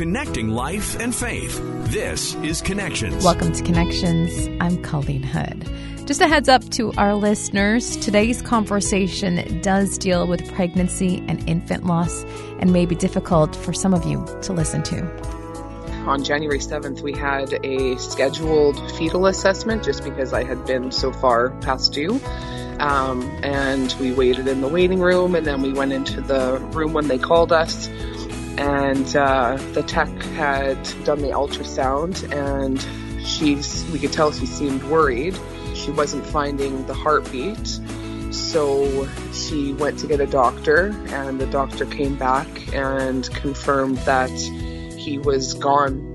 Connecting life and faith. This is Connections. Welcome to Connections. I'm Colleen Hood. Just a heads up to our listeners today's conversation does deal with pregnancy and infant loss and may be difficult for some of you to listen to. On January 7th, we had a scheduled fetal assessment just because I had been so far past due. Um, and we waited in the waiting room, and then we went into the room when they called us. And uh, the tech had done the ultrasound, and she's we could tell she seemed worried she wasn't finding the heartbeat. So she went to get a doctor, and the doctor came back and confirmed that he was gone.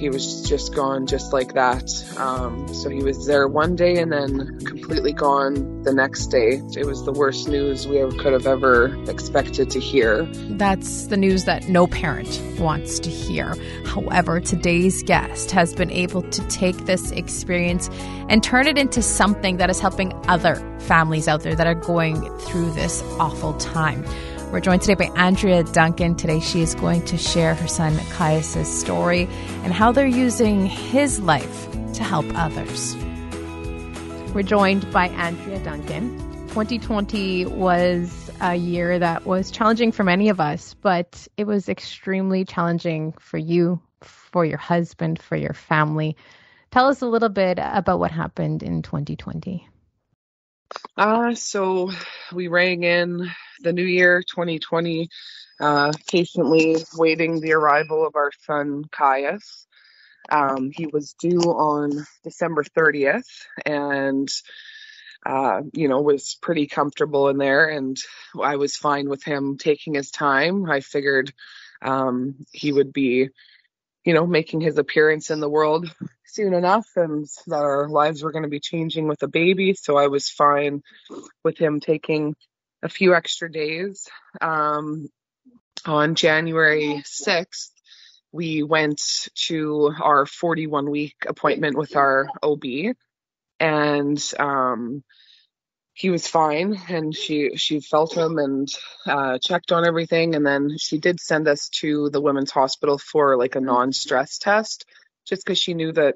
He was just gone just like that. Um, so he was there one day and then completely gone the next day. It was the worst news we ever could have ever expected to hear. That's the news that no parent wants to hear. However, today's guest has been able to take this experience and turn it into something that is helping other families out there that are going through this awful time. We're joined today by Andrea Duncan. Today, she is going to share her son Caius' story and how they're using his life to help others. We're joined by Andrea Duncan. 2020 was a year that was challenging for many of us, but it was extremely challenging for you, for your husband, for your family. Tell us a little bit about what happened in 2020. Uh, so we rang in the new year 2020, uh, patiently waiting the arrival of our son Caius. Um, he was due on December 30th and, uh, you know, was pretty comfortable in there and I was fine with him taking his time. I figured, um, he would be, you know, making his appearance in the world soon enough and that our lives were going to be changing with a baby. So I was fine with him taking a few extra days. Um, on January 6th, we went to our 41 week appointment with our OB and, um, he was fine and she she felt him and uh, checked on everything and then she did send us to the women's hospital for like a non-stress test just because she knew that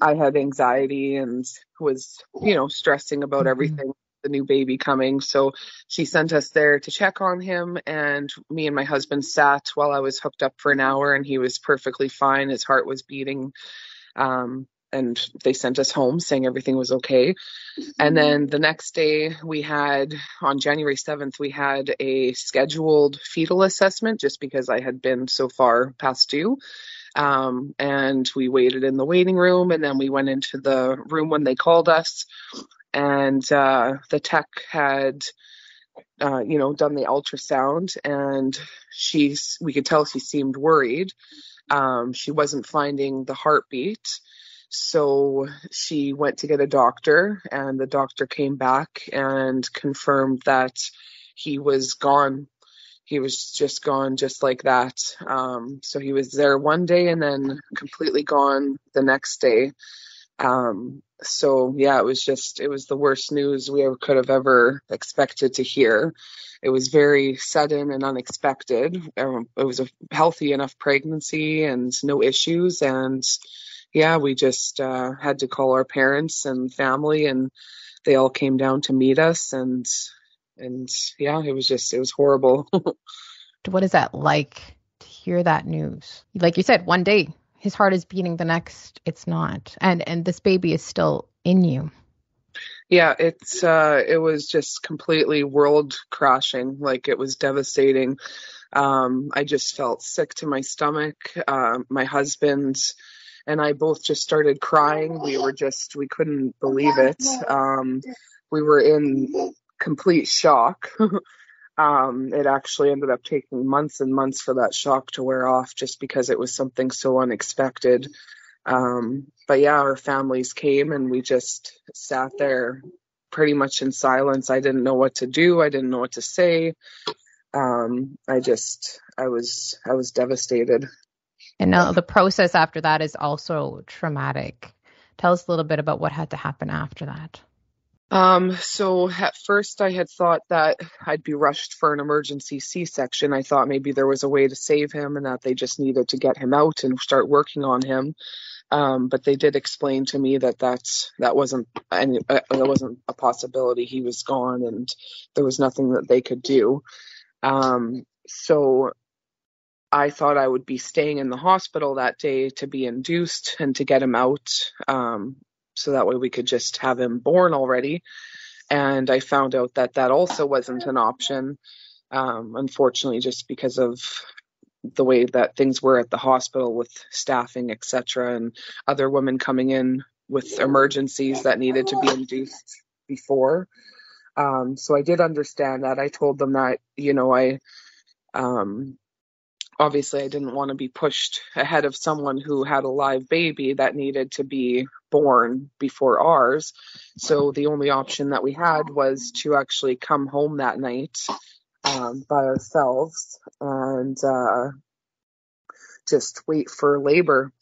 I had anxiety and was you know stressing about everything the new baby coming. So she sent us there to check on him and me and my husband sat while I was hooked up for an hour and he was perfectly fine. His heart was beating um and they sent us home saying everything was okay. And then the next day we had on January 7th we had a scheduled fetal assessment just because I had been so far past due. Um, and we waited in the waiting room and then we went into the room when they called us and uh, the tech had uh, you know done the ultrasound and she's we could tell she seemed worried um, she wasn't finding the heartbeat so she went to get a doctor, and the doctor came back and confirmed that he was gone. He was just gone just like that. Um, so he was there one day and then completely gone the next day. Um, so yeah, it was just, it was the worst news we ever could have ever expected to hear. It was very sudden and unexpected. Um, it was a healthy enough pregnancy and no issues. And yeah, we just uh, had to call our parents and family, and they all came down to meet us, and and yeah, it was just it was horrible. what is that like to hear that news? Like you said, one day his heart is beating, the next it's not, and and this baby is still in you. Yeah, it's uh, it was just completely world crashing. Like it was devastating. Um, I just felt sick to my stomach. Uh, my husband's and I both just started crying. We were just, we couldn't believe it. Um, we were in complete shock. um, it actually ended up taking months and months for that shock to wear off just because it was something so unexpected. Um, but yeah, our families came and we just sat there pretty much in silence. I didn't know what to do. I didn't know what to say. Um, I just, I was, I was devastated. And now the process after that is also traumatic. Tell us a little bit about what had to happen after that. Um, so at first I had thought that I'd be rushed for an emergency C-section. I thought maybe there was a way to save him and that they just needed to get him out and start working on him. Um, but they did explain to me that that's that wasn't any uh, that wasn't a possibility. He was gone and there was nothing that they could do. Um, so I thought I would be staying in the hospital that day to be induced and to get him out. Um, so that way we could just have him born already. And I found out that that also wasn't an option, um, unfortunately, just because of the way that things were at the hospital with staffing, etc., and other women coming in with emergencies that needed to be induced before. Um, so I did understand that. I told them that, you know, I um, obviously I didn't want to be pushed ahead of someone who had a live baby that needed to be born before ours. So the only option that we had was to actually come home that night um, by ourselves and uh, just wait for labor.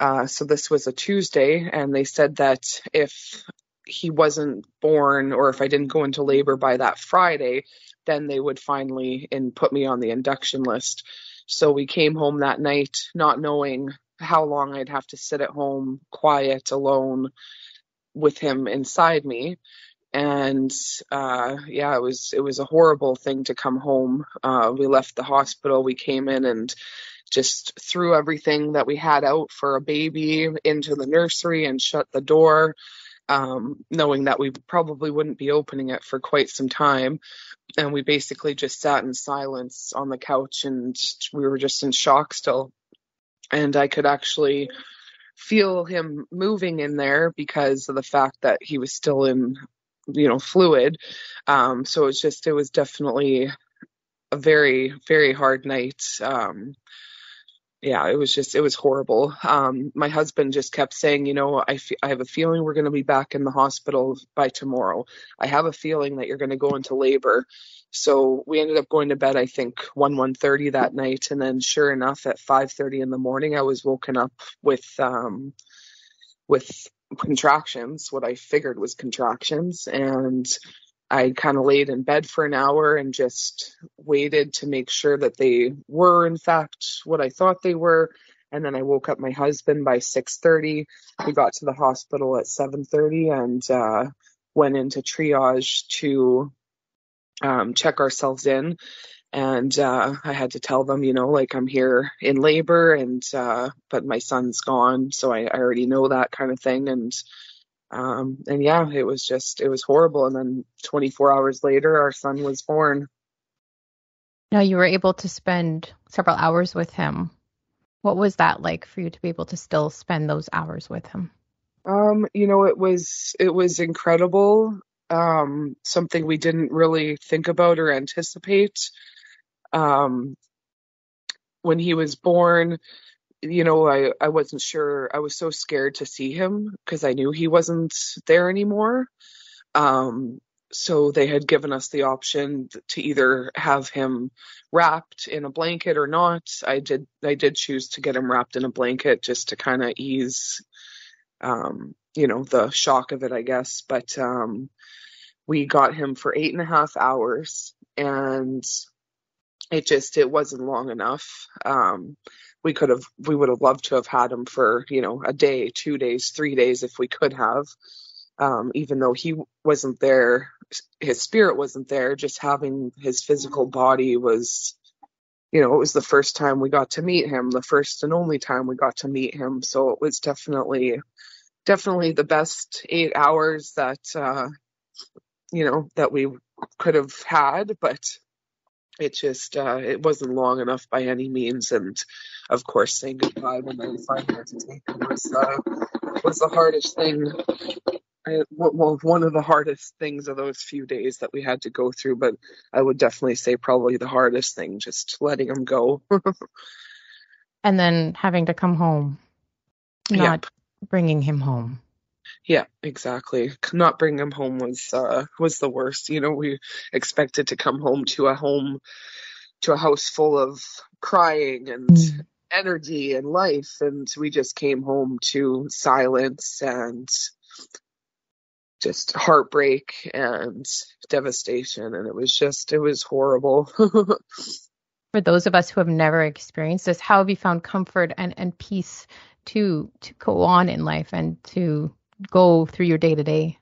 Uh, so this was a Tuesday, and they said that if he wasn't born or if I didn't go into labor by that Friday, then they would finally put me on the induction list. So we came home that night not knowing how long I'd have to sit at home quiet alone with him inside me. And uh yeah it was it was a horrible thing to come home. Uh we left the hospital we came in and just threw everything that we had out for a baby into the nursery and shut the door um knowing that we probably wouldn't be opening it for quite some time. And we basically just sat in silence on the couch and we were just in shock still. And I could actually feel him moving in there because of the fact that he was still in you know fluid. Um so it's just it was definitely a very very hard night. Um yeah it was just it was horrible um my husband just kept saying you know i, f- I have a feeling we're going to be back in the hospital by tomorrow i have a feeling that you're going to go into labor so we ended up going to bed i think 1 1.30 that night and then sure enough at 5.30 in the morning i was woken up with um with contractions, what I figured was contractions. And I kind of laid in bed for an hour and just waited to make sure that they were, in fact, what I thought they were. And then I woke up my husband by 6:30. We got to the hospital at 7:30 and uh, went into triage to um, check ourselves in and uh, I had to tell them, you know, like I'm here in labor, and uh, but my son's gone, so I, I already know that kind of thing, and um, and yeah, it was just it was horrible. And then 24 hours later, our son was born. Now you were able to spend several hours with him. What was that like for you to be able to still spend those hours with him? Um, you know, it was it was incredible. Um, something we didn't really think about or anticipate. Um, when he was born, you know, I, I wasn't sure. I was so scared to see him because I knew he wasn't there anymore. Um, so they had given us the option to either have him wrapped in a blanket or not. I did I did choose to get him wrapped in a blanket just to kind of ease um, you know, the shock of it, I guess. But um, we got him for eight and a half hours and it just it wasn't long enough um we could have we would have loved to have had him for you know a day two days three days if we could have. Um even though he wasn't there his spirit wasn't there just having his physical body was you know it was the first time we got to meet him the first and only time we got to meet him. So it was definitely definitely the best eight hours that uh you know that we could have had but it just uh, it wasn't long enough by any means and of course saying goodbye when they finally had to take him was uh, was the hardest thing. I, well one of the hardest things of those few days that we had to go through but i would definitely say probably the hardest thing just letting him go. And then having to come home not yep. bringing him home yeah, exactly. Not bringing him home was uh, was the worst. You know, we expected to come home to a home to a house full of crying and mm. energy and life, and we just came home to silence and just heartbreak and devastation. And it was just, it was horrible. For those of us who have never experienced this, how have you found comfort and, and peace to to go on in life and to go through your day to day?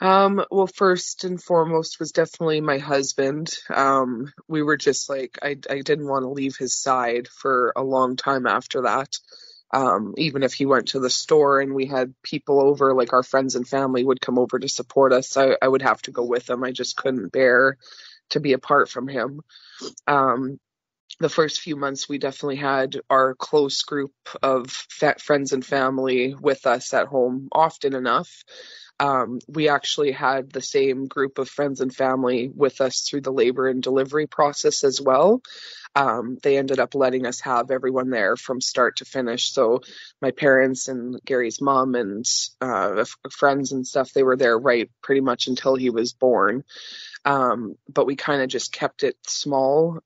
Um, well, first and foremost was definitely my husband. Um, we were just like, I, I didn't want to leave his side for a long time after that. Um, even if he went to the store and we had people over, like our friends and family would come over to support us, I, I would have to go with him. I just couldn't bear to be apart from him. Um, the first few months, we definitely had our close group of friends and family with us at home often enough um, we actually had the same group of friends and family with us through the labor and delivery process as well. Um, they ended up letting us have everyone there from start to finish. So my parents and Gary's mom and uh, friends and stuff, they were there right pretty much until he was born. Um, but we kind of just kept it small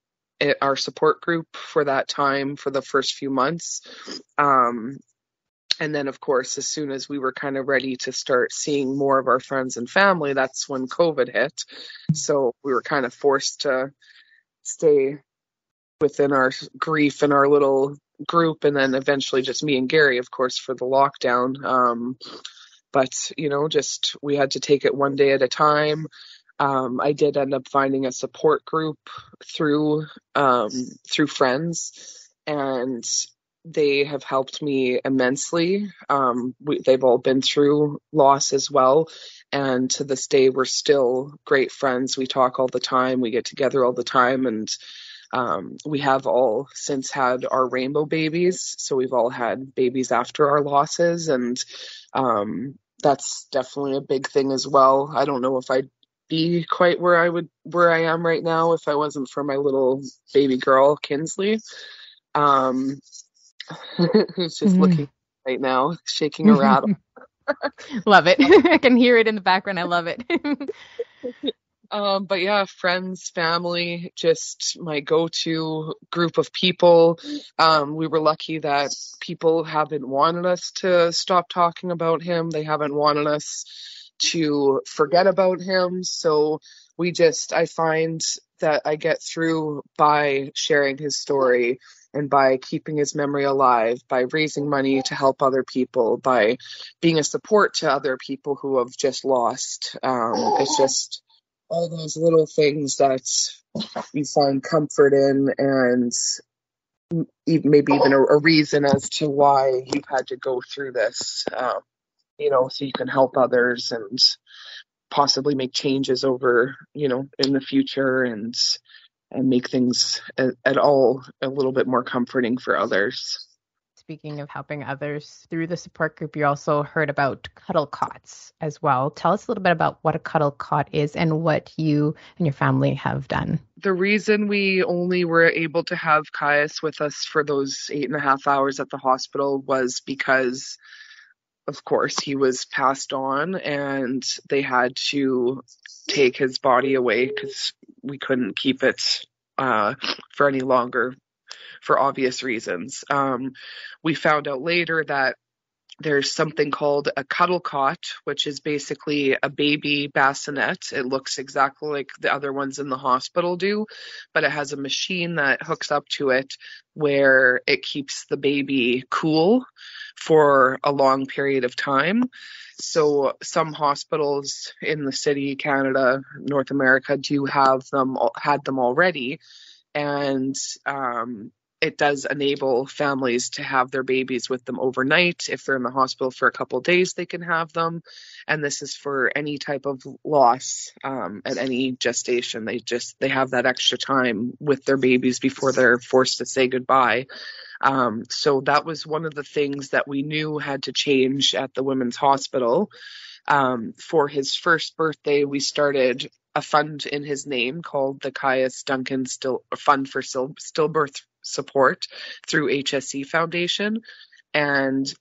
our support group for that time for the first few months. Um, and then of course as soon as we were kind of ready to start seeing more of our friends and family that's when covid hit. So we were kind of forced to stay within our grief and our little group and then eventually just me and gary of course for the lockdown. Um, but you know just we had to take it one day at a time um, i did end up finding a support group through um, through friends and they have helped me immensely. Um, we, they've all been through loss as well. And to this day, we're still great friends. We talk all the time. We get together all the time. And um, we have all since had our rainbow babies. So we've all had babies after our losses. And um, that's definitely a big thing as well. I don't know if I'd be quite where I would where I am right now if I wasn't for my little baby girl Kinsley. Um, who's just mm-hmm. looking right now, shaking a rattle. love it. I can hear it in the background. I love it. um, but yeah, friends, family, just my go-to group of people. Um, we were lucky that people haven't wanted us to stop talking about him. They haven't wanted us to forget about him. So we just, I find that I get through by sharing his story and by keeping his memory alive, by raising money to help other people, by being a support to other people who have just lost. Um, it's just all those little things that you find comfort in and maybe even a, a reason as to why you've had to go through this, um, you know, so you can help others and possibly make changes over, you know, in the future and and make things at, at all a little bit more comforting for others. Speaking of helping others through the support group, you also heard about cuddle cots as well. Tell us a little bit about what a cuddle cot is and what you and your family have done. The reason we only were able to have Caius with us for those eight and a half hours at the hospital was because of course, he was passed on and they had to take his body away because we couldn't keep it uh, for any longer for obvious reasons. Um, we found out later that there's something called a cuddle cot, which is basically a baby bassinet. It looks exactly like the other ones in the hospital do, but it has a machine that hooks up to it where it keeps the baby cool for a long period of time. So some hospitals in the city, Canada, North America do have them had them already, and um, it does enable families to have their babies with them overnight. If they're in the hospital for a couple days, they can have them. And this is for any type of loss um, at any gestation. They just they have that extra time with their babies before they're forced to say goodbye. Um, so that was one of the things that we knew had to change at the women's hospital. Um, for his first birthday, we started a fund in his name called the Caius Duncan Still Fund for Still, Stillbirth Support through HSC Foundation. And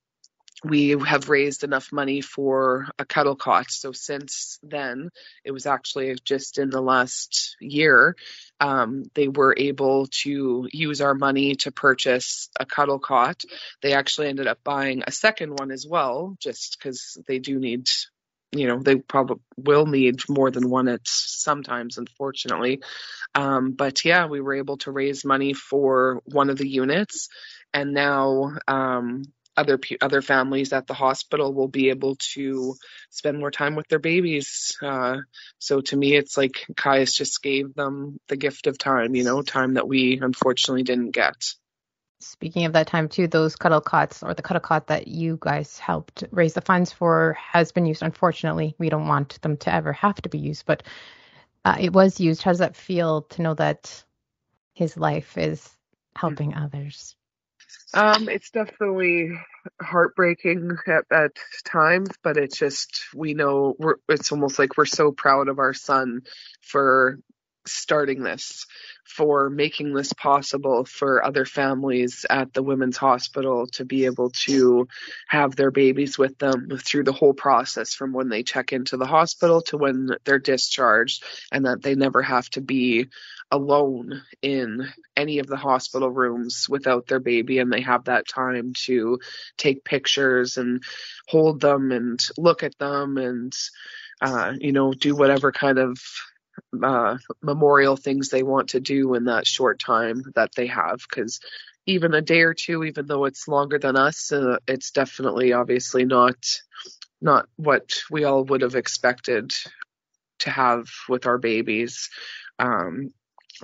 we have raised enough money for a cuddle cot. So since then, it was actually just in the last year, um, they were able to use our money to purchase a cuddle cot. They actually ended up buying a second one as well, just because they do need you know they probably will need more than one at sometimes unfortunately um, but yeah we were able to raise money for one of the units and now um, other other families at the hospital will be able to spend more time with their babies. Uh, so to me, it's like Caius just gave them the gift of time, you know, time that we unfortunately didn't get. Speaking of that time too, those cuddle cots or the cuddle cot that you guys helped raise the funds for has been used. Unfortunately, we don't want them to ever have to be used, but uh, it was used. How does that feel to know that his life is helping others? Um, it's definitely heartbreaking at, at times, but it's just we know. It's almost like we're so proud of our son for starting this, for making this possible for other families at the women's hospital to be able to have their babies with them through the whole process from when they check into the hospital to when they're discharged, and that they never have to be alone in any of the hospital rooms without their baby and they have that time to take pictures and hold them and look at them and uh, you know do whatever kind of uh, memorial things they want to do in that short time that they have because even a day or two even though it's longer than us uh, it's definitely obviously not not what we all would have expected to have with our babies. Um,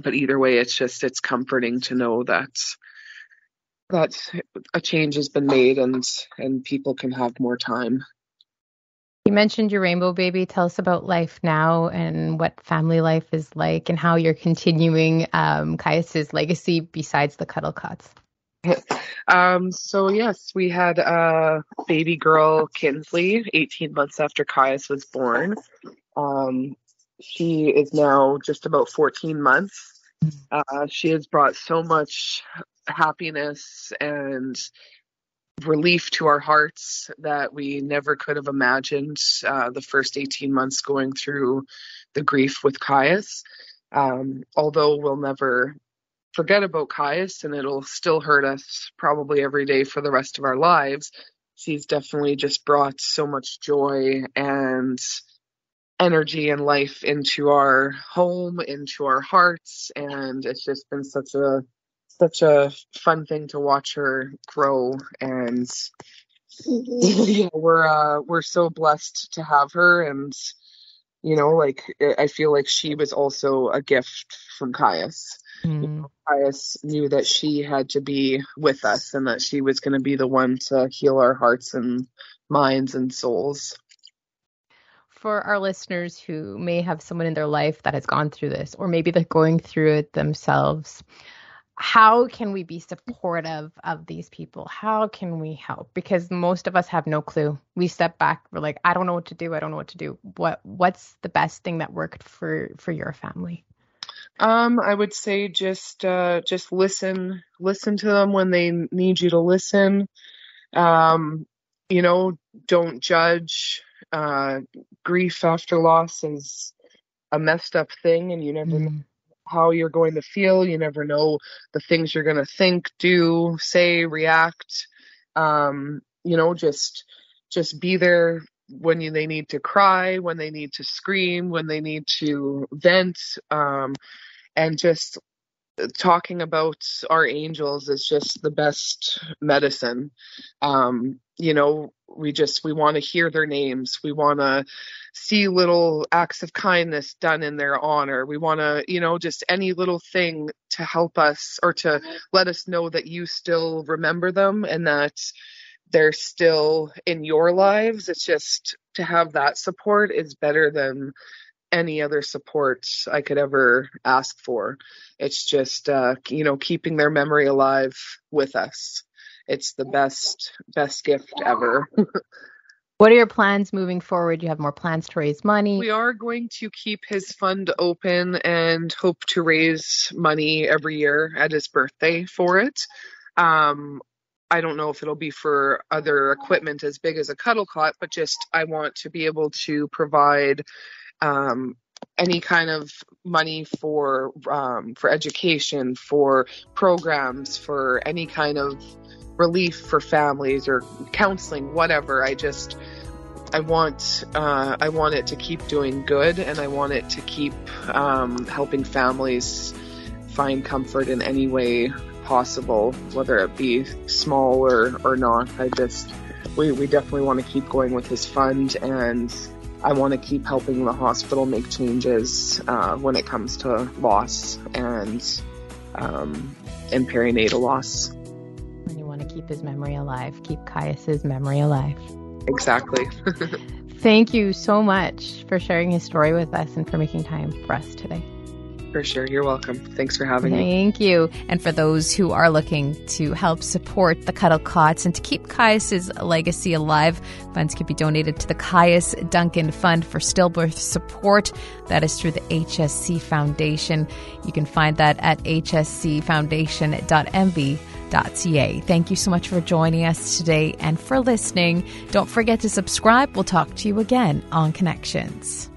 but either way it's just it's comforting to know that that a change has been made and and people can have more time you mentioned your rainbow baby. Tell us about life now and what family life is like and how you're continuing um, Caius's legacy besides the cuddle cots. um, so yes, we had a baby girl, Kinsley, 18 months after Caius was born. Um, she is now just about 14 months. Uh, she has brought so much happiness and relief to our hearts that we never could have imagined uh, the first 18 months going through the grief with Caius. Um, although we'll never forget about Caius and it'll still hurt us probably every day for the rest of our lives, he's definitely just brought so much joy and energy and life into our home, into our hearts, and it's just been such a such a fun thing to watch her grow and yeah, we're uh we're so blessed to have her and you know like I feel like she was also a gift from Caius. Mm. You know, Caius knew that she had to be with us and that she was going to be the one to heal our hearts and minds and souls. For our listeners who may have someone in their life that has gone through this, or maybe they're going through it themselves, how can we be supportive of these people? How can we help? Because most of us have no clue. We step back, we're like, I don't know what to do. I don't know what to do. What what's the best thing that worked for for your family? Um, I would say just uh just listen listen to them when they need you to listen. Um, you know, don't judge. Uh grief after loss is a messed up thing and you never mm how you're going to feel. You never know the things you're going to think, do, say, react. Um, you know, just just be there when you, they need to cry, when they need to scream, when they need to vent, um, and just talking about our angels is just the best medicine. Um, you know, we just we want to hear their names. We want to see little acts of kindness done in their honor. We want to, you know, just any little thing to help us or to let us know that you still remember them and that they're still in your lives. It's just to have that support is better than any other support I could ever ask for. It's just, uh, you know, keeping their memory alive with us. It's the best, best gift ever. what are your plans moving forward? You have more plans to raise money? We are going to keep his fund open and hope to raise money every year at his birthday for it. Um, I don't know if it'll be for other equipment as big as a cuddle cot, but just I want to be able to provide um, any kind of money for um, for education, for programs, for any kind of relief for families or counseling, whatever. I just I want uh, I want it to keep doing good, and I want it to keep um, helping families find comfort in any way possible, whether it be small or or not. I just we we definitely want to keep going with this fund, and I want to keep helping the hospital make changes uh, when it comes to loss and um, and perinatal loss. Keep his memory alive, keep Caius's memory alive. Exactly. Thank you so much for sharing his story with us and for making time for us today. For sure. You're welcome. Thanks for having Thank me. Thank you. And for those who are looking to help support the Cuddle Cots and to keep Caius's legacy alive, funds can be donated to the Caius Duncan Fund for Stillbirth Support. That is through the HSC Foundation. You can find that at Thank you so much for joining us today and for listening. Don't forget to subscribe. We'll talk to you again on Connections.